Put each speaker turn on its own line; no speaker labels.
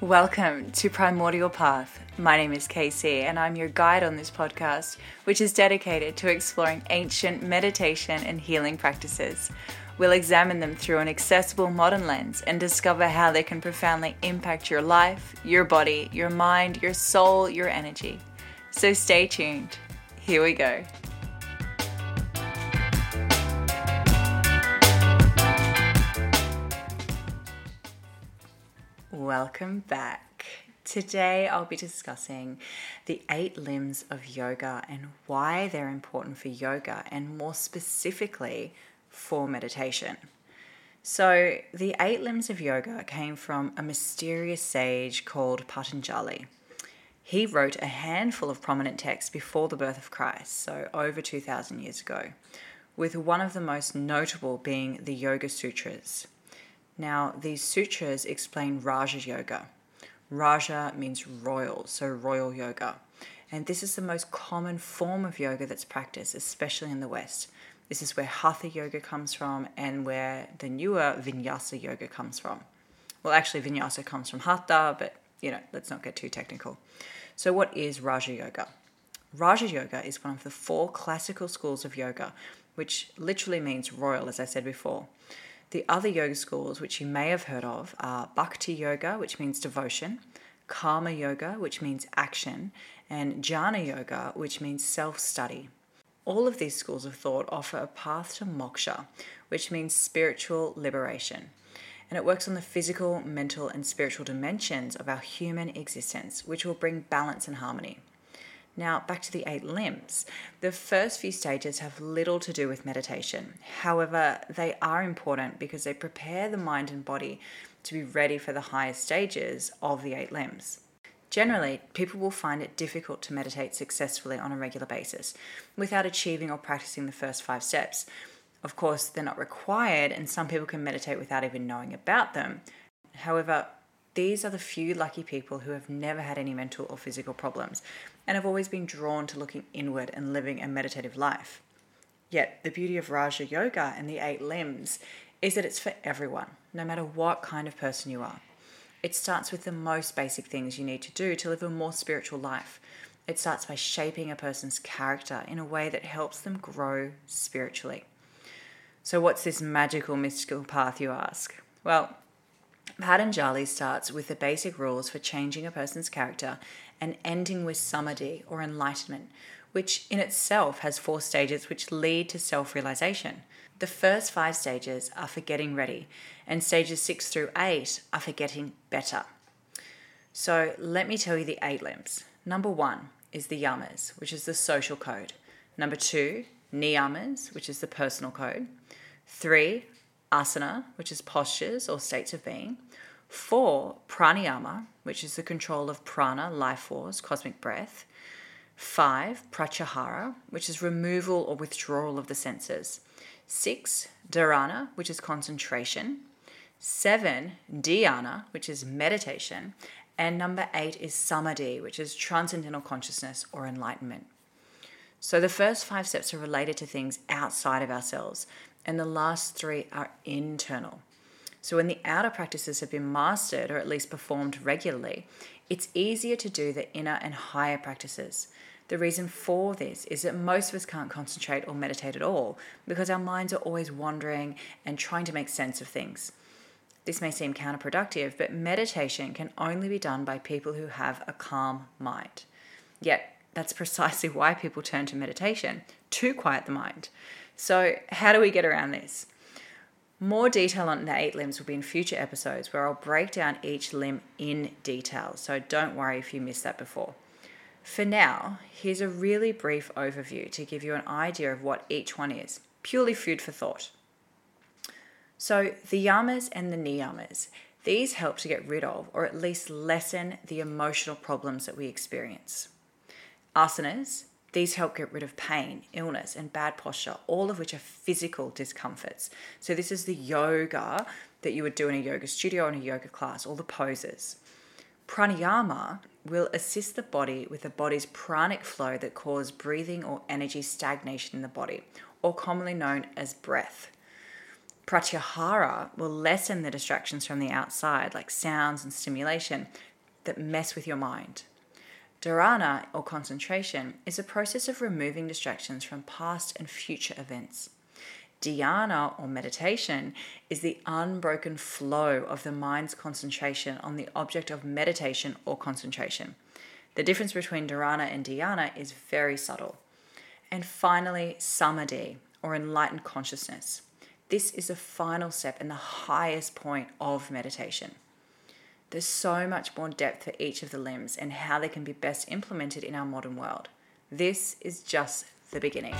Welcome to Primordial Path. My name is Casey, and I'm your guide on this podcast, which is dedicated to exploring ancient meditation and healing practices. We'll examine them through an accessible modern lens and discover how they can profoundly impact your life, your body, your mind, your soul, your energy. So stay tuned. Here we go. Welcome back. Today I'll be discussing the eight limbs of yoga and why they're important for yoga and more specifically for meditation. So, the eight limbs of yoga came from a mysterious sage called Patanjali. He wrote a handful of prominent texts before the birth of Christ, so over 2,000 years ago, with one of the most notable being the Yoga Sutras. Now, these sutras explain Raja Yoga. Raja means royal, so royal yoga. And this is the most common form of yoga that's practiced, especially in the West. This is where Hatha Yoga comes from and where the newer Vinyasa Yoga comes from. Well, actually, Vinyasa comes from Hatha, but you know, let's not get too technical. So, what is Raja Yoga? Raja Yoga is one of the four classical schools of yoga, which literally means royal, as I said before. The other yoga schools, which you may have heard of, are Bhakti Yoga, which means devotion, Karma Yoga, which means action, and Jnana Yoga, which means self study. All of these schools of thought offer a path to moksha, which means spiritual liberation. And it works on the physical, mental, and spiritual dimensions of our human existence, which will bring balance and harmony. Now, back to the eight limbs. The first few stages have little to do with meditation. However, they are important because they prepare the mind and body to be ready for the higher stages of the eight limbs. Generally, people will find it difficult to meditate successfully on a regular basis without achieving or practicing the first five steps. Of course, they're not required, and some people can meditate without even knowing about them. However, these are the few lucky people who have never had any mental or physical problems and have always been drawn to looking inward and living a meditative life. Yet, the beauty of Raja Yoga and the eight limbs is that it's for everyone, no matter what kind of person you are. It starts with the most basic things you need to do to live a more spiritual life. It starts by shaping a person's character in a way that helps them grow spiritually. So, what's this magical, mystical path, you ask? Well, Patanjali starts with the basic rules for changing a person's character and ending with samadhi or enlightenment, which in itself has four stages which lead to self realization. The first five stages are for getting ready, and stages six through eight are for getting better. So let me tell you the eight limbs. Number one is the yamas, which is the social code. Number two, niyamas, which is the personal code. Three, asana, which is postures or states of being. Four, pranayama, which is the control of prana, life force, cosmic breath. Five, pratyahara, which is removal or withdrawal of the senses. Six, dharana, which is concentration. Seven, dhyana, which is meditation. And number eight is samadhi, which is transcendental consciousness or enlightenment. So the first five steps are related to things outside of ourselves, and the last three are internal. So when the outer practices have been mastered or at least performed regularly, it's easier to do the inner and higher practices. The reason for this is that most of us can't concentrate or meditate at all because our minds are always wandering and trying to make sense of things. This may seem counterproductive, but meditation can only be done by people who have a calm mind. Yet, that's precisely why people turn to meditation to quiet the mind. So, how do we get around this? More detail on the eight limbs will be in future episodes where I'll break down each limb in detail, so don't worry if you missed that before. For now, here's a really brief overview to give you an idea of what each one is, purely food for thought. So, the yamas and the niyamas, these help to get rid of or at least lessen the emotional problems that we experience. Asanas, these help get rid of pain, illness, and bad posture, all of which are physical discomforts. So, this is the yoga that you would do in a yoga studio or in a yoga class, all the poses. Pranayama will assist the body with the body's pranic flow that cause breathing or energy stagnation in the body, or commonly known as breath. Pratyahara will lessen the distractions from the outside, like sounds and stimulation, that mess with your mind. Dharana, or concentration, is a process of removing distractions from past and future events. Dhyana, or meditation, is the unbroken flow of the mind's concentration on the object of meditation or concentration. The difference between dharana and dhyana is very subtle. And finally, samadhi, or enlightened consciousness. This is the final step and the highest point of meditation. There's so much more depth for each of the limbs and how they can be best implemented in our modern world. This is just the beginning.